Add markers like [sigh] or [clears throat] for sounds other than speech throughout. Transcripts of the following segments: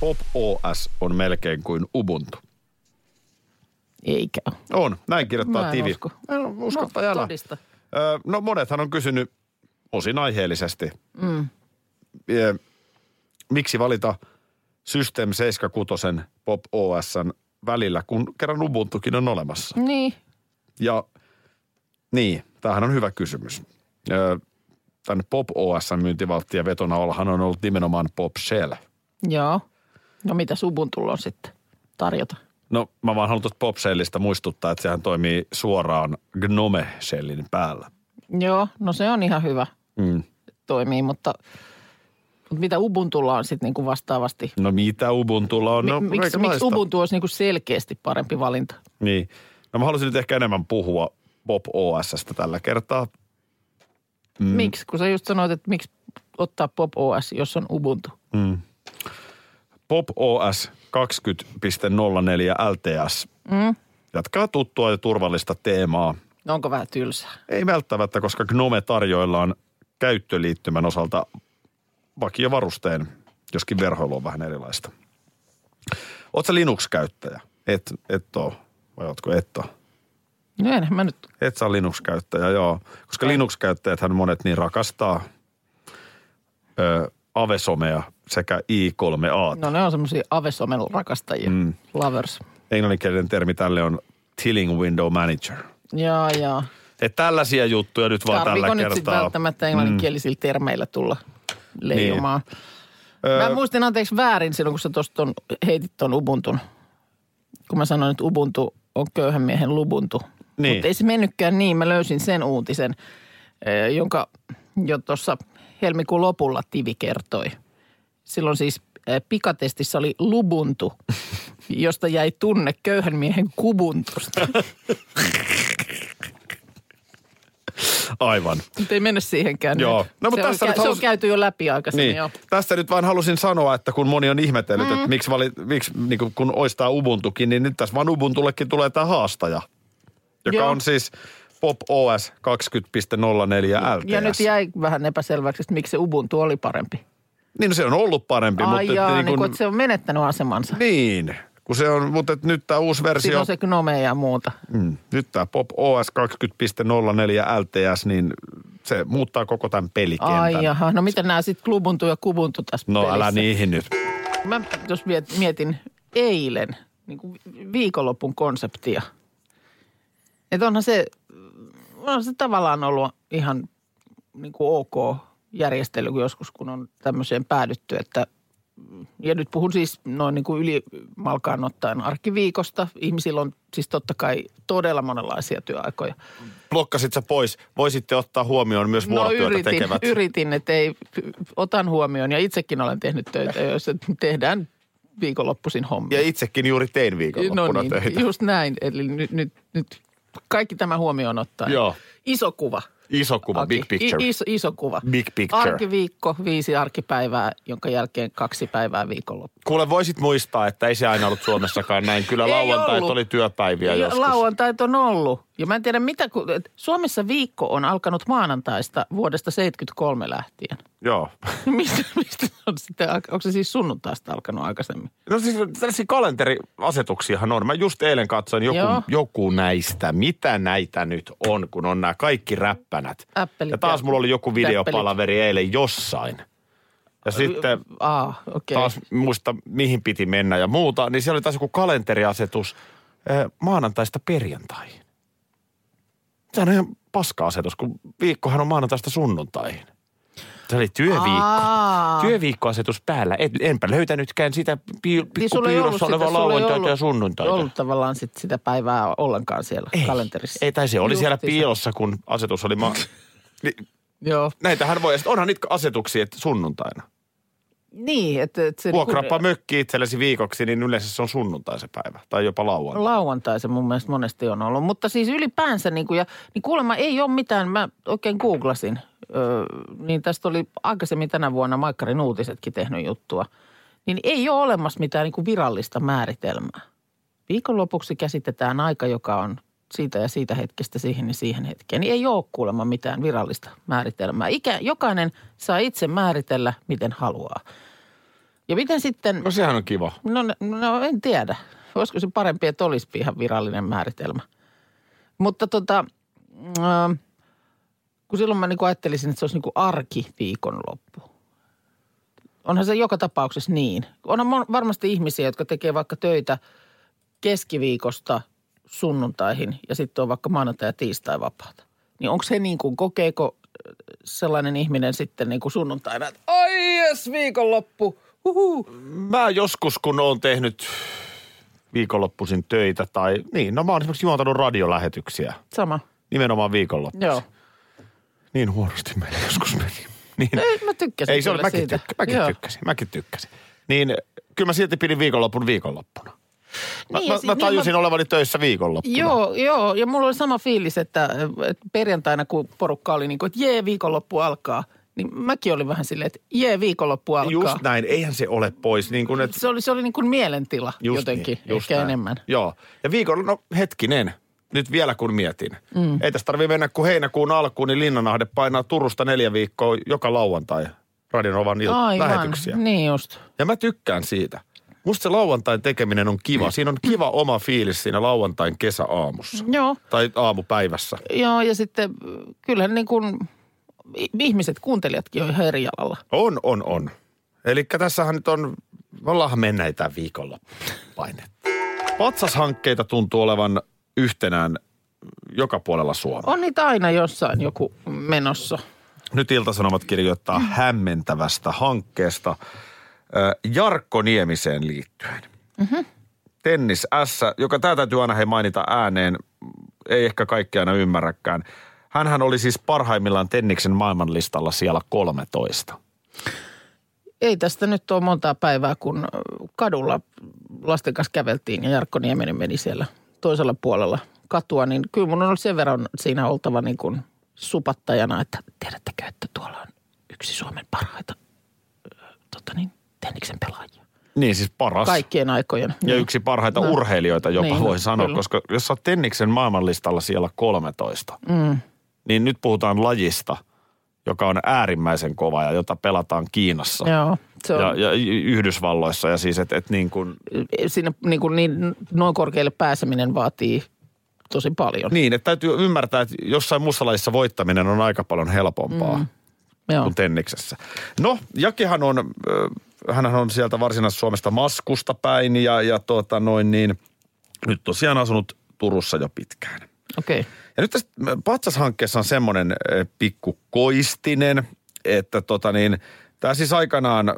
Pop OS on melkein kuin Ubuntu. Eikä. On, näin kirjoittaa Mä en Tivi. usko. En usko No, älä. todista. Ö, No monethan on kysynyt osin aiheellisesti. Mm. Miksi valita System 76 Pop OSn välillä, kun kerran Ubuntukin on olemassa? Niin. Ja niin, tämähän on hyvä kysymys. Ö, Tämän Pop OSn myyntivaltti ja vetona olahan on ollut nimenomaan Pop Shell. Joo. No mitä Ubuntulla on sitten tarjota? No mä vaan haluan tuosta Pop Shellistä muistuttaa, että sehän toimii suoraan Gnome Shellin päällä. Joo, no se on ihan hyvä. Mm. Toimii, mutta, mutta mitä Ubuntulla on sitten niinku vastaavasti? No mitä Ubuntulla on? No, Mi- miksi, miksi. Ubuntu olisi niinku selkeästi parempi valinta? Niin. No mä haluaisin nyt ehkä enemmän puhua Pop OSstä tällä kertaa. Mm. Miksi? Kun sä just sanoit, että miksi ottaa Pop OS, jos on Ubuntu. Pop OS 20.04 LTS Mm. jatkaa tuttua ja turvallista teemaa. No onko vähän tylsää? Ei välttämättä, koska Gnome tarjoillaan käyttöliittymän osalta vakiovarusteen, joskin verhoilu on vähän erilaista. Oletko Linux-käyttäjä? Et, et oo. Vai ootko et oo? No en mä nyt. Et ole Linux-käyttäjä, joo. Koska Linux-käyttäjäthän monet niin rakastaa ö, Avesomea sekä i3A. No ne on semmoisia Avesomen rakastajia. Mm. Lovers. Englanninkielinen termi tälle on Tilling Window Manager. Jaa, jaa. Et tällaisia juttuja nyt vaan Tarviiko tällä nyt kertaa. sitten välttämättä englanninkielisillä termeillä tulla leijumaan? Öö, Mä muistin anteeksi väärin silloin, kun sä tuosta heitit ton Ubuntun. Kun mä sanoin, että Ubuntu on köyhän miehen Lubuntu. Niin. Mutta ei se mennytkään niin. Mä löysin sen uutisen, jonka jo tuossa helmikuun lopulla Tivi kertoi. Silloin siis eh, pikatestissä oli Lubuntu, [laughs] josta jäi tunne köyhän miehen kubuntusta. Aivan. Nyt ei mennä siihenkään. Joo. nyt. No, mutta se, tässä on, nyt kä- se on halus- käyty jo läpi aikaisemmin Niin. jo. Tästä nyt vaan halusin sanoa, että kun moni on ihmetellyt, mm. että miksi, vali, miksi niin kun, kun oistaa Ubuntukin, niin nyt tässä vaan Ubuntullekin tulee tämä haastaja, joka Joo. on siis Pop OS 20.04 LTS. Ja nyt jäi vähän epäselväksi, että miksi se Ubuntu oli parempi. Niin no se on ollut parempi, Ai mutta... jaa, niin, niin kun, että se on menettänyt asemansa. niin, kun se on, mutta nyt tämä uusi Siinä versio, on se Gnome ja muuta. mm, nyt tämä Pop OS 20.04 LTS, niin se muuttaa koko tämän pelikentän. Ai jaha, no miten nämä sitten Klubuntu ja Kubuntu tässä No pelissä? älä niihin nyt. Mä jos miet- mietin eilen niin kuin viikonlopun konseptia. Että onhan se, on se tavallaan ollut ihan niin kuin ok järjestely joskus, kun on tämmöiseen päädytty, että ja nyt puhun siis noin niin kuin ylimalkaan ottaen arkiviikosta. Ihmisillä on siis totta kai todella monenlaisia työaikoja. Blokkasit sä pois. Voisitte ottaa huomioon myös No vuorotyötä yritin, tekevät. yritin, että ei, otan huomioon ja itsekin olen tehnyt töitä, joissa tehdään viikonloppuisin hommia. Ja itsekin juuri tein viikonloppuna no niin, töitä. just näin. Eli nyt, nyt, nyt kaikki tämä huomioon ottaen. Joo. Iso kuva. Iso kuva, Aki. big picture. I, iso, iso kuva. Big picture. Arkiviikko, viisi arkipäivää, jonka jälkeen kaksi päivää viikonloppu. Kuule, voisit muistaa, että ei se aina ollut Suomessakaan näin. Kyllä Ei lauantait ollut. oli työpäiviä Ja joskus. Lauantait on ollut. Ja mä en tiedä mitä, kun, Suomessa viikko on alkanut maanantaista vuodesta 73 lähtien. [laughs] Joo. [laughs] mistä, mistä on sitten, onko se siis sunnuntaista alkanut aikaisemmin? No siis tällaisia kalenteriasetuksiahan on. Mä just eilen katsoin joku, Joo. joku näistä. Mitä näitä nyt on, kun on nämä kaikki räppänät. Appelit ja taas mulla oli joku täppelit. videopalaveri eilen jossain. Ja sitten Aa, okei. taas muista mihin piti mennä ja muuta, niin siellä oli taas joku kalenteriasetus eh, maanantaista perjantaihin. Se on ihan paska-asetus, kun viikkohan on maanantaista sunnuntaihin. Se oli työviikko. Aa. Työviikkoasetus päällä. Et, enpä löytänytkään sitä Niin ei pikkupiilossa sitä, olevaa ei lauantaita ollut- ja sunnuntaita. ollut tavallaan sit sitä päivää ollenkaan siellä ei, kalenterissa. Ei, tai se oli siellä Justiinsa. piilossa, kun asetus oli... Ma- [laughs] niin, Joo. näitähän voi, onhan niitä asetuksia, että sunnuntaina. Niin, että, että se Vuokraappa mökki itsellesi viikoksi, niin yleensä se on sunnuntai se päivä. Tai jopa lauantai. lauantai se mun mielestä monesti on ollut. Mutta siis ylipäänsä, niin, kuin, ja, niin kuulemma ei ole mitään, mä oikein googlasin, öö, niin tästä oli aikaisemmin tänä vuonna Maikkarin uutisetkin tehnyt juttua. Niin ei ole olemassa mitään niin kuin virallista määritelmää. Viikonlopuksi käsitetään aika, joka on siitä ja siitä hetkestä siihen ja siihen hetkeen. Niin ei ole kuulemma mitään virallista määritelmää. Ikä, jokainen saa itse määritellä, miten haluaa. Ja miten sitten... No sehän on kiva. No, no en tiedä. Olisiko se parempi, että olisi ihan virallinen määritelmä. Mutta tota, äh, kun silloin mä niinku ajattelisin, että se olisi niinku arkiviikonloppu. Onhan se joka tapauksessa niin. Onhan mon- varmasti ihmisiä, jotka tekee vaikka töitä keskiviikosta sunnuntaihin ja sitten on vaikka maanantai ja tiistai vapaata. Niin onko se niin kuin, kokeeko äh, sellainen ihminen sitten niin kuin sunnuntaina, että ai jes, viikonloppu, huhu. Mä joskus, kun oon tehnyt viikonloppuisin töitä tai niin, no mä oon esimerkiksi juontanut radiolähetyksiä Sama. nimenomaan viikonloppuisin. Joo. Niin huonosti meillä joskus meni. Niin. Ei, mä tykkäsin Ei se kyllä mäkin, siitä. tykkä, mäkin Joo. tykkäsin, mäkin tykkäsin. Niin kyllä mä silti pidin viikonloppun viikonloppuna. Mä, Niin, mä, mä niin tajusin mä- olevani töissä viikonloppuna. Joo, joo. Ja mulla oli sama fiilis, että, että perjantaina kun porukka oli niin kuin, että jee, viikonloppu alkaa. Niin mäkin olin vähän silleen, että jee, viikonloppu alkaa. Just näin, eihän se ole pois. Niin kuin, että Se oli, se oli niin kuin mielentila Just jotenkin, niin, just ehkä näin. enemmän. Joo. Ja viikolla, no hetkinen, nyt vielä kun mietin. Mm. Ei tässä tarvitse mennä kuin heinäkuun alkuun, niin Linnanahde painaa Turusta neljä viikkoa joka lauantai Radionovan il- Aivan, lähetyksiä. niin just. Ja mä tykkään siitä. Musta se lauantain tekeminen on kiva. Siinä on kiva oma fiilis siinä lauantain kesäaamussa. Joo, Tai aamupäivässä. joo ja sitten kyllähän niin kuin ihmiset, kuuntelijatkin on ihan eri jalalla. On, on, on. Eli tässähän nyt on, me ollaanhan menneitä viikonloppupainetta. Patsashankkeita tuntuu olevan yhtenään joka puolella Suomea. On niitä aina jossain joku menossa. Nyt Iltasanomat kirjoittaa hämmentävästä hankkeesta Jarkko Niemiseen liittyen. Mm-hmm. Tennis S, joka tämä täytyy aina he mainita ääneen, ei ehkä kaikki aina ymmärräkään. Hänhän oli siis parhaimmillaan Tenniksen maailmanlistalla siellä 13. Ei tästä nyt ole montaa päivää, kun kadulla lasten kanssa käveltiin ja Jarkko Nieminen meni siellä toisella puolella katua, niin kyllä mun on sen verran siinä oltava niin kuin supattajana, että tiedättekö, että tuolla on yksi Suomen parhaita tota niin, tenniksen pelaajia. Niin siis paras. Kaikkien aikojen. Ja Niin. yksi parhaita No. urheilijoita jopa Niin, voi no, sanoa, kyllä. koska jos sä oot Tenniksen maailmanlistalla siellä 13, Mm. niin nyt puhutaan lajista, joka on äärimmäisen kova ja jota pelataan Kiinassa. Joo, se on, ja, ja Yhdysvalloissa ja siis, että et niin kuin, sinne niin, kuin niin noin korkealle pääseminen vaatii tosi paljon. niin, että täytyy ymmärtää, että jossain muussa lajissa voittaminen on aika paljon helpompaa mm. Joo. kuin tenniksessä. No, Jakihan on, äh, hänhän on sieltä Varsinais-Suomesta Maskusta päin ja, ja tuota noin niin, nyt tosiaan asunut Turussa jo pitkään. Okei. Okay. Ja nyt tässä patsashankkeessa on semmoinen eh, pikku koistinen, että tota niin, tämä siis aikanaan eh,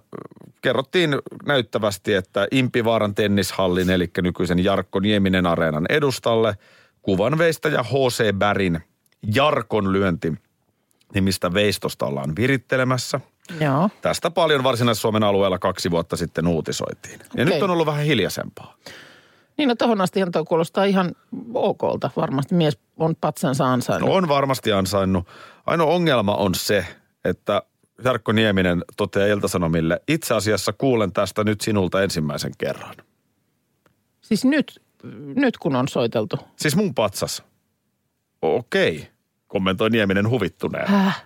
kerrottiin näyttävästi, että Impivaaran tennishallin, eli nykyisen Jarkko Nieminen areenan edustalle, kuvanveistäjä H.C. Bärin Jarkon lyönti nimistä veistosta ollaan virittelemässä. Joo. Tästä paljon Varsinais-Suomen alueella kaksi vuotta sitten uutisoitiin. Ja nyt on ollut vähän hiljaisempaa. Niin no tohon astihan tuo kuulostaa ihan okolta. Varmasti mies on patsansa ansainnut. No on varmasti ansainnut. Ainoa ongelma on se, että Jarkko Nieminen toteaa Iltasanomille, itse asiassa kuulen tästä nyt sinulta ensimmäisen kerran. Siis nyt, nyt kun on soiteltu. Siis mun patsas. Okei, kommentoi Nieminen huvittuneena. Häh?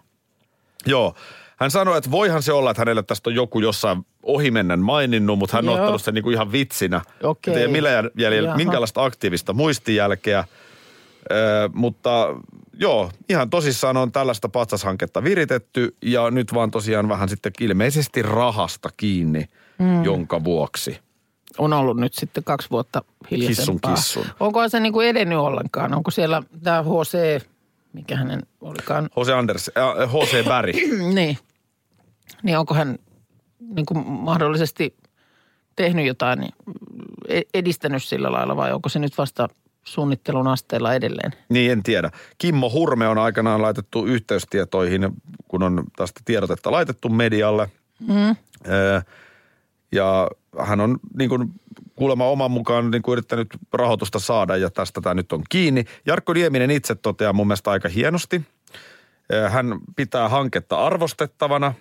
Joo. Hän sanoi, että voihan se olla, että hänelle tästä on joku jossain ohimennen maininnut, mutta hän on Joo. ottanut sen niin kuin ihan vitsinä. Okei. Ei millä jäljellä, Jaha. minkälaista aktiivista muistijälkeä. Öö, mutta joo, ihan tosissaan on tällaista patsashanketta viritetty ja nyt vaan tosiaan vähän sitten ilmeisesti rahasta kiinni, mm. jonka vuoksi. On ollut nyt sitten kaksi vuotta hiljaisempaa. Kissun, kissun. Onko se niin kuin edennyt ollenkaan? Onko siellä tämä HC, mikä hänen olikaan, H.C. Anders, äh, H.C. Berg. [clears throat] niin, niin onko hän niin kuin mahdollisesti tehnyt jotain, niin e- edistänyt sillä lailla vai onko se nyt vasta suunnittelun asteella edelleen? Niin, en tiedä. Kimmo Hurme on aikanaan laitettu yhteystietoihin, kun on tästä tiedotetta laitettu medialle. Mm. Öö, ja hän on niin kuin, kuulemma oman mukaan niin kuin yrittänyt rahoitusta saada ja tästä tämä nyt on kiinni. Jarkko Nieminen itse toteaa mun mielestä aika hienosti. Hän pitää hanketta arvostettavana,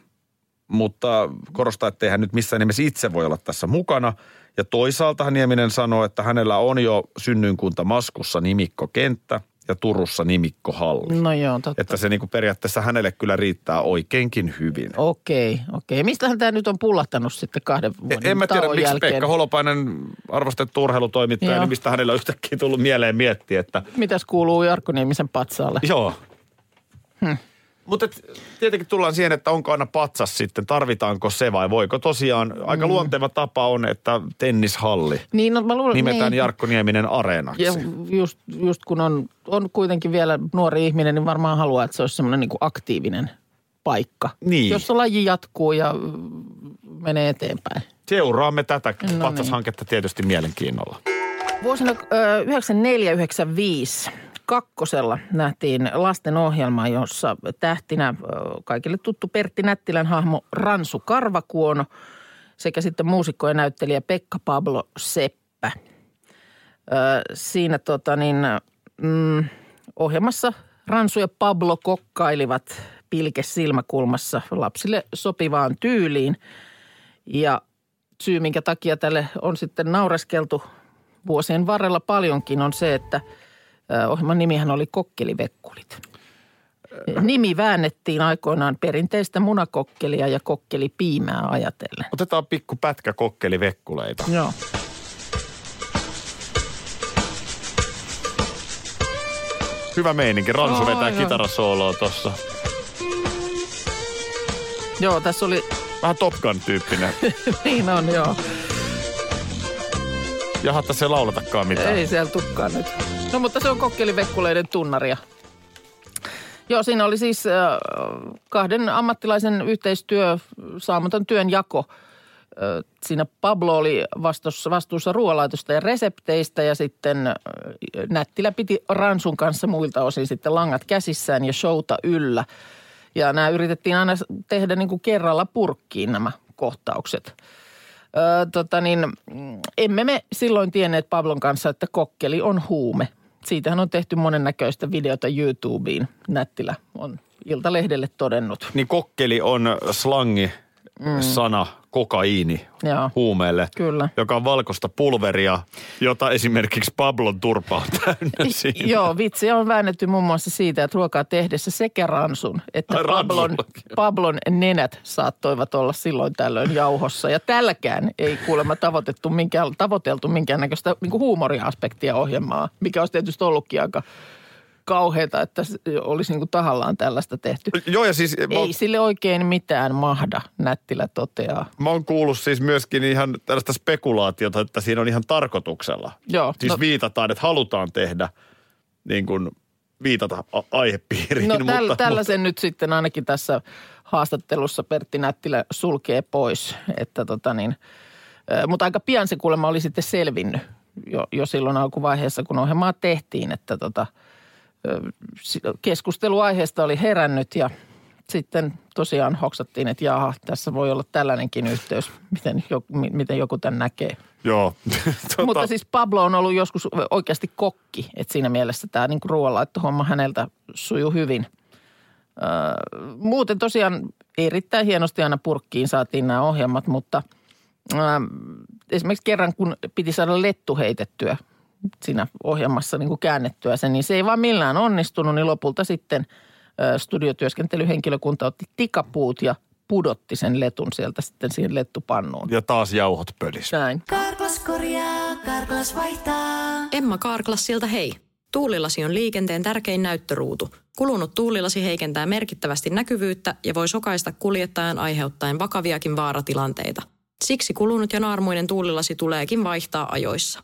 mutta korostaa, että hän nyt missään nimessä itse voi olla tässä mukana. Ja toisaalta Nieminen sanoo, että hänellä on jo synnyinkunta Maskussa nimikkokenttä ja Turussa nimikkohalli. No joo, totta. Että se niin kuin periaatteessa hänelle kyllä riittää oikeinkin hyvin. Okei, okei. Mistähän tämä nyt on pullahtanut sitten kahden vuoden En mä tiedä, miksi jälkeen? Pekka Holopainen, arvostettu urheilutoimittaja, Joo. niin mistä hänellä on yhtäkkiä tullut mieleen miettiä, että Mitäs kuuluu Jarkko Niemisen patsaalle? joo. Hmm. Mutta tietenkin tullaan siihen, että onko aina patsas sitten, tarvitaanko se vai voiko tosiaan, aika Mm. luonteva tapa on, että tennishalli Niin, no, mä luulen, nimetään niin. Jarkko Nieminen areenaksi. Ja just, just kun on, on kuitenkin vielä nuori ihminen, niin varmaan haluaa, että se olisi semmoinen niin aktiivinen paikka. Niin. Jossa laji jatkuu ja menee eteenpäin. Seuraamme tätä No niin. patsashanketta tietysti mielenkiinnolla. Vuosina ö, 94-95 kakkosella nähtiin lasten ohjelma, jossa tähtinä kaikille tuttu Pertti Nättilän hahmo Ransu Karvakuono sekä sitten muusikko ja näyttelijä Pekka Pablo Seppä. Siinä tota niin, mm, ohjelmassa Ransu ja Pablo kokkailivat pilke silmäkulmassa lapsille sopivaan tyyliin. Ja syy, minkä takia tälle on sitten naureskeltu vuosien varrella paljonkin, on se, että ohjelman nimihän oli Kokkelivekkulit. Nimi väännettiin aikoinaan perinteistä munakokkelia ja kokkelipiimää ajatellen. Otetaan pikku pätkä kokkelivekkuleita. Joo. Hyvä meininki. Ransu vetää joo. kitarasooloa tossa. Joo, tässä oli, Vähän Top Gun-tyyppinen. [laughs] niin on joo. Jahatta se laulatakaan mitään. Ei siellä tukkaa nyt. No mutta se on kokkelivekkuleiden tunnaria. Joo, siinä oli siis äh, kahden ammattilaisen yhteistyö, saamaton työn jako. Äh, siinä Pablo oli vastuussa, vastuussa ruoanlaitosta ja resepteistä ja sitten äh, Nättilä piti Ransun kanssa muilta osin sitten langat käsissään ja showta yllä. Ja nämä yritettiin aina tehdä niin kuin kerralla purkkiin nämä kohtaukset. Öö, tota niin, mm, emme me silloin tienneet Pablon kanssa, että kokkeli on huume. Siitähän on tehty monennäköistä videota YouTubeen. Nättilä on Iltalehdelle todennut. Niin kokkeli on slangi sana kokaiini Joo. huumeelle, Kyllä. joka on valkoista pulveria, jota esimerkiksi Pablon turpa on täynnä siinä. Joo, vitsi on väännetty muun muassa siitä, että ruokaa tehdessä sekä ransun että Ai, Pablon. Pablon nenät saattoivat olla silloin tällöin jauhossa. Ja tälläkään ei kuulemma tavoitettu minkään, tavoiteltu minkäännäköistä niin huumoriaspektia ohjelmaa, mikä olisi tietysti ollutkin aika kauheata, että olisi niin kuin tahallaan tällaista tehty. Joo, ja siis Ei sille oikein mitään mahda, Nättilä toteaa. mä oon kuullut siis myöskin ihan tällaista spekulaatiota, että siinä on ihan tarkoituksella. Joo, Siis no- viitataan, että halutaan tehdä niin kuin viitata a- aihepiiriin. No mutta, täl, tällaisen nyt sitten ainakin tässä haastattelussa Pertti Nättilä sulkee pois, että tota niin, mutta aika pian se kuulemma oli sitten selvinnyt jo, jo silloin alkuvaiheessa, kun ohjelmaa tehtiin, että tota, keskustelu aiheesta oli herännyt ja sitten tosiaan hoksattiin, että jaha, tässä voi olla tällainenkin yhteys, miten joku, mi- miten joku tämän näkee. Joo. tota, [laughs] Mutta siis Pablo on ollut joskus oikeasti kokki, että siinä mielessä tämä niinku ruoanlaittohomma häneltä sujuu hyvin. Öö, muuten tosiaan erittäin hienosti aina purkkiin saatiin nämä ohjelmat, mutta öö, esimerkiksi kerran kun piti saada lettu heitettyä siinä ohjelmassa niin kuin käännettyä sen, niin se ei vaan millään onnistunut, niin lopulta sitten studiotyöskentelyhenkilökunta otti tikapuut ja pudotti sen letun sieltä sitten siihen lettupannuun. ja taas jauhot pölis. Näin. Karklas korjaa, Karklas vaihtaa. Emma Karklassilta hei. Tuulilasi on liikenteen tärkein näyttöruutu. Kulunut tuulilasi heikentää merkittävästi näkyvyyttä ja voi sokaista kuljettajan aiheuttaen vakaviakin vaaratilanteita. Siksi kulunut ja naarmuinen tuulilasi tuleekin vaihtaa ajoissa.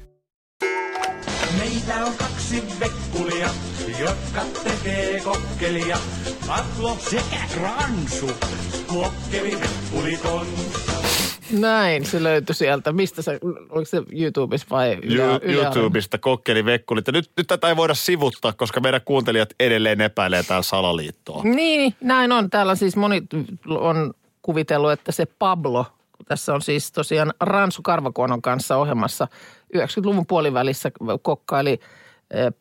Meitä on kaksi vekkulia, jotka tekee kokkelia. Atlo sekä Kransu, kokkeli vekkulit on. Näin se löytyi sieltä. Mistä se, oliko se YouTubessa vai Yle YouTubesta kokkeli vekkulit. Ja nyt, nyt tätä ei voida sivuttaa, koska meidän kuuntelijat edelleen epäilee täällä salaliittoa. Niin, näin on. Täällä siis moni on kuvitellut, että se Pablo, tässä on siis tosiaan Ransu Karvakuonon kanssa ohjelmassa 90-luvun puolivälissä kokkaili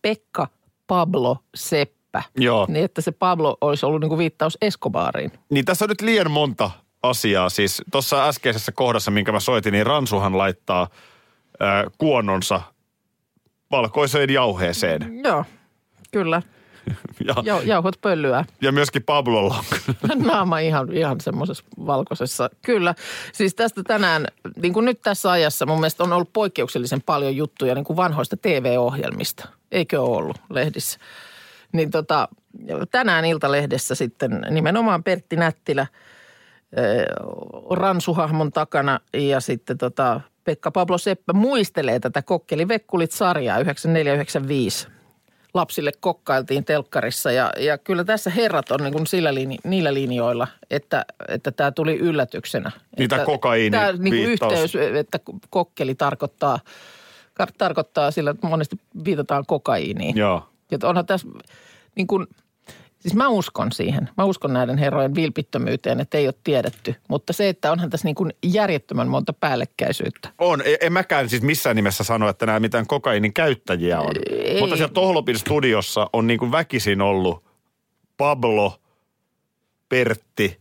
Pekka Pablo Seppä. Joo. Niin, että se Pablo olisi ollut niin kuin viittaus Escobariin. Niin tässä on nyt liian monta asiaa. Siis tuossa äskeisessä kohdassa, minkä mä soitin, niin Ransuhan laittaa äh, kuononsa valkoiseen jauheeseen. Joo, kyllä. [laughs] Ja, Ja, jauhot pölyä. ja myöskin Pablolla on [laughs] Naama ihan, ihan semmoisessa valkoisessa. Kyllä. Siis tästä tänään, niin kuin nyt tässä ajassa mun mielestä on ollut poikkeuksellisen paljon juttuja niin kuin vanhoista TV-ohjelmista. Eikö ole ollut lehdissä? Niin tota, tänään Iltalehdessä sitten nimenomaan Pertti Nättilä Ransuhahmon takana ja sitten tota Pekka Pablo Seppä muistelee tätä Kokkeli Vekkulit-sarjaa 9495 lapsille kokkailtiin telkkarissa ja, ja kyllä tässä herrat on niin kuin sillä linj- niillä linjoilla, että, että tämä tuli yllätyksenä. Tämä että, kokaiini Tämä niin kuin yhteys, että kokkeli tarkoittaa, tarkoittaa sillä, että monesti viitataan kokaiiniin. Joo. Ja onhan tässä niin kuin, siis mä uskon siihen. Mä uskon näiden herrojen vilpittömyyteen, että ei ole tiedetty. Mutta se, että onhan tässä niin kuin järjettömän monta päällekkäisyyttä. On. En, en mäkään siis missään nimessä sano, että nämä mitään kokainin käyttäjiä on. Ei. Mutta siellä Tohlopin studiossa on niin kuin väkisin ollut Pablo, Pertti,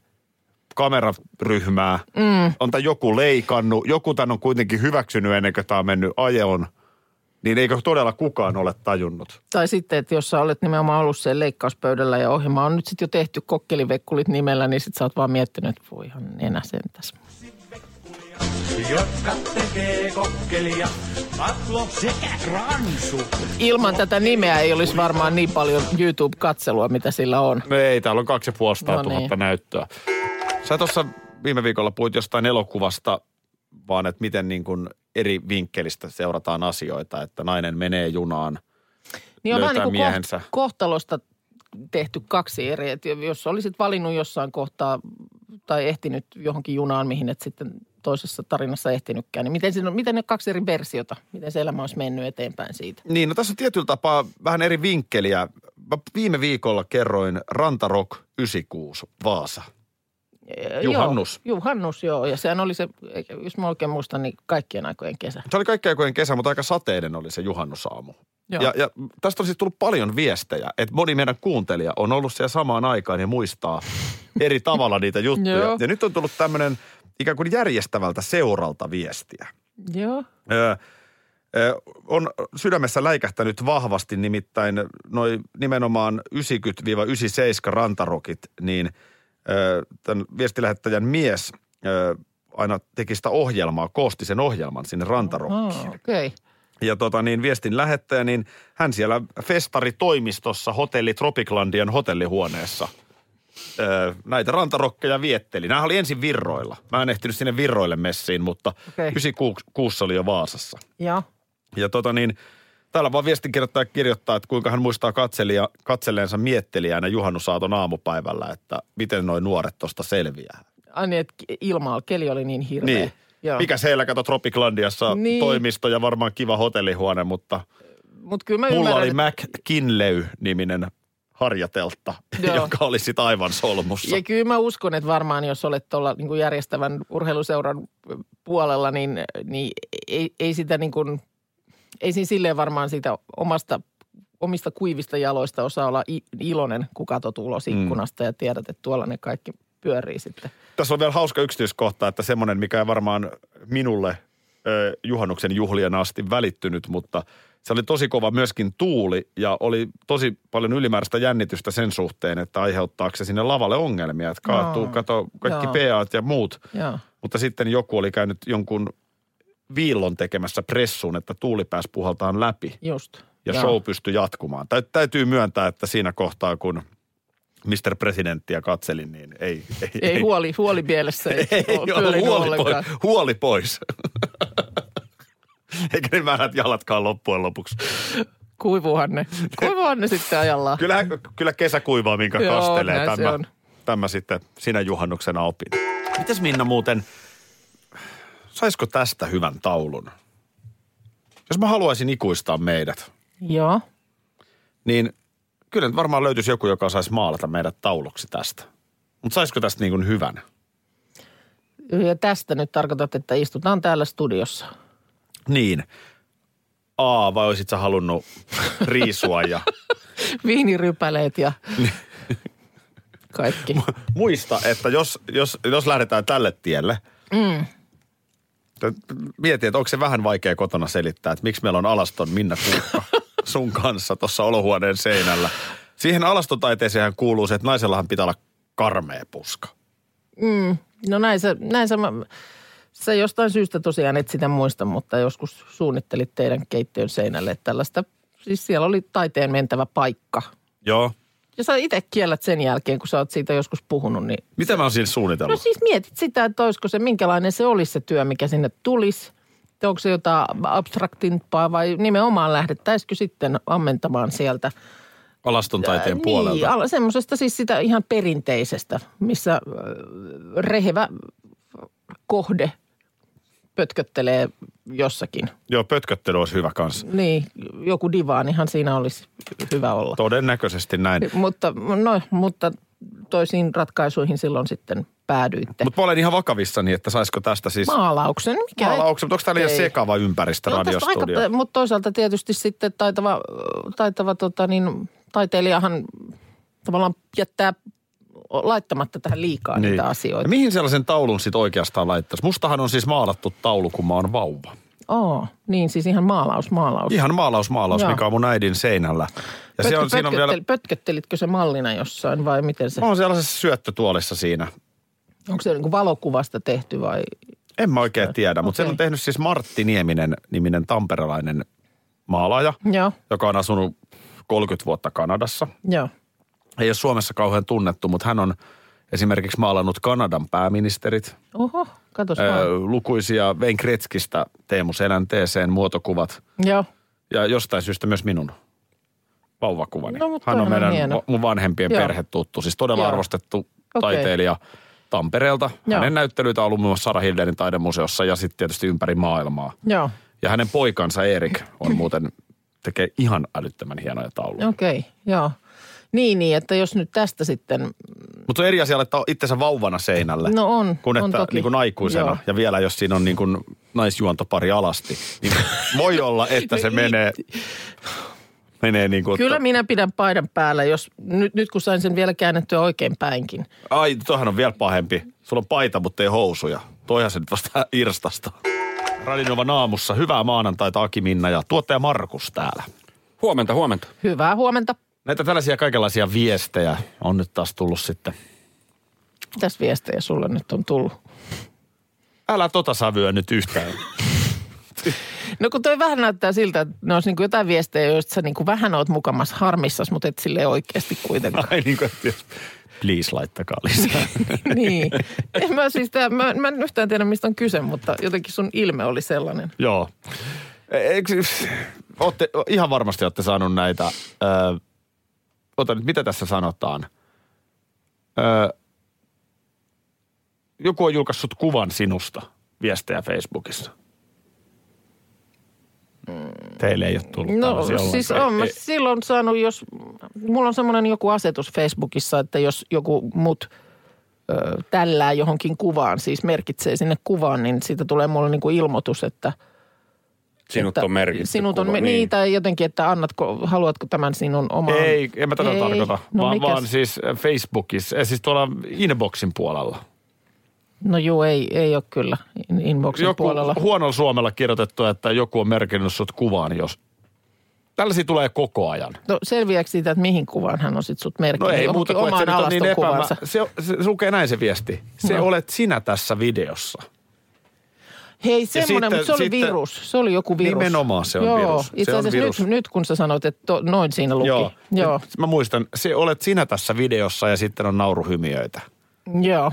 kameraryhmää. Mm. On tämän joku leikannut. Joku tämän on kuitenkin hyväksynyt ennen kuin tämä on mennyt ajeon. Niin eikö todella kukaan ole tajunnut? Tai sitten, että jos sä olet nimenomaan ollut siellä leikkauspöydällä ja ohjelma on nyt sitten jo tehty kokkelivekkulit nimellä, niin sit sä oot vaan miettinyt, että voi ihan nenä sentäs. Jotka tekee kokkelia. Atlo sekä Kransu. Ilman tätä nimeä ei olisi varmaan niin paljon YouTube-katselua, mitä sillä on. No ei, täällä on 2500 No niin. 000 näyttöä. Sä tuossa viime viikolla puhuit jostain elokuvasta, vaan että miten niin kuin eri vinkkelistä seurataan asioita, että nainen menee junaan, Niin on löytää niin miehensä. koht- kohtalosta tehty kaksi eri. Että jos olisit valinnut jossain kohtaa tai ehtinyt johonkin junaan, mihin et sitten toisessa tarinassa ehtinytkään, niin miten, siinä miten ne kaksi eri versiota, miten se elämä olisi mennyt eteenpäin siitä? Niin, no tässä on tietyllä tapaa vähän eri vinkkeliä. Mä viime viikolla kerroin Rantarock 96 Vaasa. Eh, Juhannus. Joo, juhannus, joo. Ja sehän oli se, jos mä oikein muistan, niin kaikkien aikojen kesä. Se oli kaikkien aikojen kesä, mutta aika sateinen oli se juhannusaamu. Joo. Ja, ja tästä on siis tullut paljon viestejä, että moni meidän kuuntelija on ollut siellä samaan aikaan ja muistaa eri tavalla niitä juttuja. Joo. ja nyt on tullut tämmöinen ikään kuin järjestävältä seuralta viestiä. Joo. Öö, on sydämessä läikähtänyt vahvasti nimittäin noin nimenomaan 90-97 rantarokit, niin tämän viestilähettäjän mies aina teki sitä ohjelmaa, koosti sen ohjelman sinne rantarokkiin. Oh, okei. Okay. Ja tota niin, viestin lähettäjä, niin hän siellä festaritoimistossa hotelli Tropiclandian hotellihuoneessa öö, näitä rantarokkeja vietteli. Nämä oli ensin virroilla. Mä en ehtinyt sinne virroille messiin, mutta Okei. 96 oli jo Vaasassa. Joo. Ja tota niin, täällä vaan viestinkirjoittaja kirjoittaa, että kuinka hän muistaa katselija, katselleensa miettelijänä juhannusaaton aamupäivällä, että miten noin nuoret tuosta selviää. Ai niin, että ilma, keli oli niin hirveä. Niin. Joo. Mikä siellä kato Tropiclandiassa Niin. toimisto ja varmaan kiva hotellihuone, mutta Mutta kyllä mä mulla ymmärrän, oli että- Mac Kinley-niminen harjateltta, [laughs] Joo. joka oli sitten aivan solmussa. Ja kyllä mä uskon, että varmaan jos olet tuolla niin kuin järjestävän urheiluseuran puolella, niin, niin ei, ei sitä niin kuin, ei siinä silleen varmaan siitä omasta, omista kuivista jaloista osaa olla iloinen, kun katsot ulos ikkunasta ja tiedät, että tuolla ne kaikki pyörii sitten. Tässä on vielä hauska yksityiskohta, että semmoinen, mikä ei varmaan minulle ö, juhannuksen juhlien asti välittynyt, mutta se oli tosi kova myöskin tuuli ja oli tosi paljon ylimääräistä jännitystä sen suhteen, että aiheuttaako se sinne lavalle ongelmia, että kaatuu, Aa, kato kaikki joo. PAt ja muut. Joo. Mutta sitten joku oli käynyt jonkun viillon tekemässä pressuun, että tuuli pääsi puhaltaan läpi Just. ja Joo. show pystyi jatkumaan. Tä, täytyy myöntää, että siinä kohtaa, kun Mr. Presidenttiä katselin, niin ei... Ei, Ei, huoli, huoli mielessä ei, [laughs] ei ole huoli, ollenkaan. pois, huoli pois. [laughs] Eikä ne määrät jalatkaan loppujen lopuksi. Kuivuuhan ne. Kuivuuhan ne sitten ajallaan. Kyllä, kyllä kesä kuivaa, minkä Joo, kastelee. Tämä, tämä sitten sinä juhannuksena opin. Mitäs Minna muuten, saisiko tästä hyvän taulun? Jos mä haluaisin ikuistaa meidät, Joo. niin kyllä nyt varmaan löytyisi joku, joka saisi maalata meidät tauluksi tästä. Mutta saisiko tästä niin kuin hyvän? Ja tästä nyt tarkoitat, että istutaan täällä studiossa. Niin. A, vai olisit sä halunnut riisua ja [laughs] Viinirypäleet ja kaikki. muista, että jos, jos, jos lähdetään tälle tielle, mm. Mieti, että onko se vähän vaikea kotona selittää, että miksi meillä on alaston Minna Kuukka [laughs] sun kanssa tuossa olohuoneen seinällä. Siihen alastotaiteeseen kuuluu se, että naisellahan pitää olla karmea puska. No näin sä, näin sä, mä- sä jostain syystä tosiaan et sitä muista, mutta joskus suunnittelit teidän keittiön seinälle tällaista. Siis siellä oli taiteen mentävä paikka. Joo. Ja sä itse kiellät sen jälkeen, kun sä oot siitä joskus puhunut, niin Mitä mä oon siinä No suunnitellut? siis mietit sitä, että olisiko se, minkälainen se olisi se työ, mikä sinne tulisi. Että Onko se jotain abstraktimpaa vai nimenomaan lähdettäisikö sitten ammentamaan sieltä Alaston taiteen Ää, puolelta. Niin, semmoisesta siis sitä ihan perinteisestä, missä äh, rehevä kohde pötköttelee jossakin. Joo, pötköttely olisi hyvä kanssa. Niin, joku divaanihan siinä olisi hyvä olla. Todennäköisesti näin. Mutta, no, mutta toisiin ratkaisuihin silloin sitten päädyitte. Mutta olen ihan vakavissani, että saisiko tästä siis... Maalauksen, mikä Maalauksen, mutta onko tämä liian sekava ympäristö No, radiostudio? aika, mutta toisaalta tietysti sitten taitava, taitava tota niin, taiteilijahan tavallaan jättää laittamatta tähän liikaa niin. niitä asioita. Ja mihin sellaisen taulun sitten oikeastaan laittaisi? Mustahan on siis maalattu taulu, kun mä oon vauva. Oo, niin siis ihan maalaus, maalaus. Ihan maalaus, maalaus, Joo. mikä on mun äidin seinällä. Ja Pötkö, se on, siinä on vielä, Pötköttelitkö se mallina jossain vai miten se? mä oon sellaisessa syöttötuolissa siinä. Onko se niin valokuvasta tehty vai? En mä oikein tiedä, mutta sen on tehnyt siis Martti Nieminen, niminen tamperelainen maalaaja, Joo, joka on asunut 30 vuotta Kanadassa. joo. Ei ole Suomessa kauhean tunnettu, mutta hän on esimerkiksi maalannut Kanadan pääministerit, Oho, katos öö, vaan. lukuisia Wayne Gretzkistä Teemu Selänteeseen muotokuvat Joo, ja jostain syystä myös minun vauvakuvani. No, mutta Hän on meidän hieno. mun vanhempien Joo. perhetuttu, siis todella Joo. arvostettu Okei. taiteilija Tampereelta. Joo. Hänen näyttelyitä on ollut muun muassa Sara Hildenin taidemuseossa ja sitten tietysti ympäri maailmaa. joo. Ja hänen poikansa Erik on muuten, tekee ihan älyttömän hienoja tauluja. Okei, joo. Niin, niin, että jos nyt tästä sitten, Mutta on eri asia laittaa itsensä vauvana seinälle. no on, Kun on että toki. niin kuin aikuisena Joo. ja vielä jos siinä on niin kuin naisjuontopari alasti, niin voi olla, että se [laughs] menee, menee niin kuin, Kyllä minä pidän paidan päällä, jos nyt, nyt kun sain sen vielä käännettyä oikein päinkin. Ai, toihan on vielä pahempi. Sulla on paita, mutta ei housuja. Toihan se nyt vasta irstasta. Radinovan aamussa. Hyvää maanantaita Aki Minna ja tuottaja Markus täällä. Huomenta, huomenta. Hyvää huomenta. Näitä tällaisia kaikenlaisia viestejä on nyt taas tullut sitten. Mitäs viestejä sulle nyt on tullut? Älä tota sävyä nyt yhtään. No kun toi vähän näyttää siltä, että ne olisi niin jotain viestejä, joista sä niin kuin vähän oot mukamassa harmissas, mutta et sille oikeasti kuitenkaan. Ai niin kuin, että please laittakaa lisää. [laughs] niin. En mä siis, tää, mä, mä en yhtään tiedä mistä on kyse, mutta jotenkin sun ilme oli sellainen. Joo. Eikö, ootte, ihan varmasti olette saanut näitä. Ö, ota nyt, mitä tässä sanotaan? Ö, joku on julkaissut kuvan sinusta viestejä Facebookissa. Teille ei ole tullut No siis on mä silloin saanut, jos mulla on semmoinen joku asetus Facebookissa, että jos joku mut ö, tällää johonkin kuvaan, siis merkitsee sinne kuvaan, niin siitä tulee mulle niin kuin ilmoitus, että Sinut että on merkitty Sinut on kuva, me, niin. tai jotenkin, että annatko, haluatko tämän sinun omaan... Ei, en mä tätä Ei. tarkoita, No vaan, mikäs? vaan siis Facebookissa, eh, siis tuolla inboxin puolella. No juu, ei, ei ole kyllä inboxin Joku puolella. huonolla suomella kirjoitettu, että joku on merkinnyt sut kuvaan, jos... Tällaisia tulee koko ajan. No selviääkö siitä, että mihin kuvaan hän on sit sut merkinnyt? No ei Johonkin muuta kuin, että se nyt on niin epämä... Se, se, se lukee näin se viesti. Se No. olet sinä tässä videossa. Hei, semmoinen, sitten- mutta se oli sitten- virus. Se oli joku virus. Nimenomaan se on Joo, virus. Itse Se on asiassa virus. Nyt, nyt kun sä sanoit, että to, noin siinä luki. Joo. Joo, Mä muistan, se olet sinä tässä videossa ja sitten on nauruhymiöitä. joo.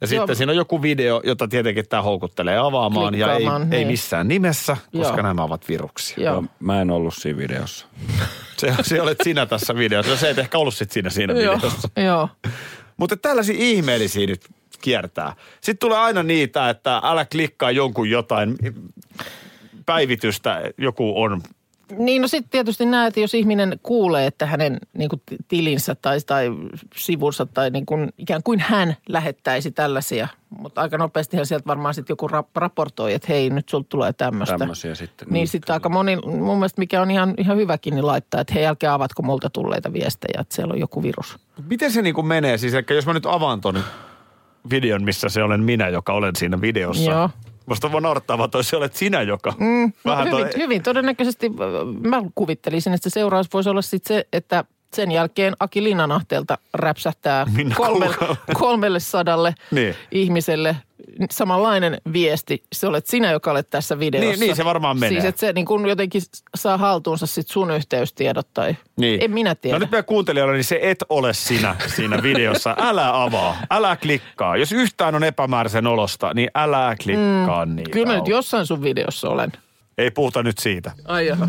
Ja sitten Joo. siinä on joku video, jota tietenkin tämä houkuttelee avaamaan ja ei, Klikkaamaan, ei niin. missään nimessä, koska Joo. nämä ovat viruksia. Joo. Mä en ollut siinä videossa. [laughs] Se, se olet sinä tässä videossa. Se et ehkä ollut sit siinä, siinä Joo, videossa. joo. Mutta tällaisia ihmeellisiä nyt kiertää. Sitten tulee aina niitä, että älä klikkaa jonkun jotain päivitystä, joku on. Niin no sitten tietysti näet, jos ihminen kuulee, että hänen niin kuin, tilinsä tai, tai sivunsa tai niin kuin, ikään kuin hän lähettäisi tällaisia. Mutta aika nopeastihan sieltä varmaan sitten joku rap- raportoi, että hei nyt sulta tulee tämmöistä. Tämmöisiä sitten. Niin sitten aika moni, mun mielestä mikä on ihan, ihan hyväkin, niin laittaa, että hei älkää avatko multa tulleita viestejä, että siellä on joku virus. Miten se niin kuin menee? Siis että jos mä nyt avaan ton videon, missä se olen minä, joka olen siinä videossa. Joo. Musta naurattaa, vaan toi se olet sinä, joka. Mm, Vähän no, hyvin, toi- hyvin todennäköisesti äh, mä kuvittelisin, että se seuraus voisi olla sitten se, että sen jälkeen Aki Linnanahteelta räpsähtää kolme, kolmelle sadalle Niin. ihmiselle samanlainen viesti. Se olet sinä, joka olet tässä videossa. Niin, niin se varmaan menee. Siis että se niin kun jotenkin saa haltuunsa sit sun yhteystiedot tai Niin. en minä tiedä. No nyt meidän kuuntelijoille, niin se et ole sinä siinä videossa. Älä avaa, älä klikkaa. Jos yhtään on epämääräisen olosta, niin älä klikkaa mm, niitä. Kyllä mä nyt jossain sun videossa olen. Ei puhuta nyt siitä. Ai jaha.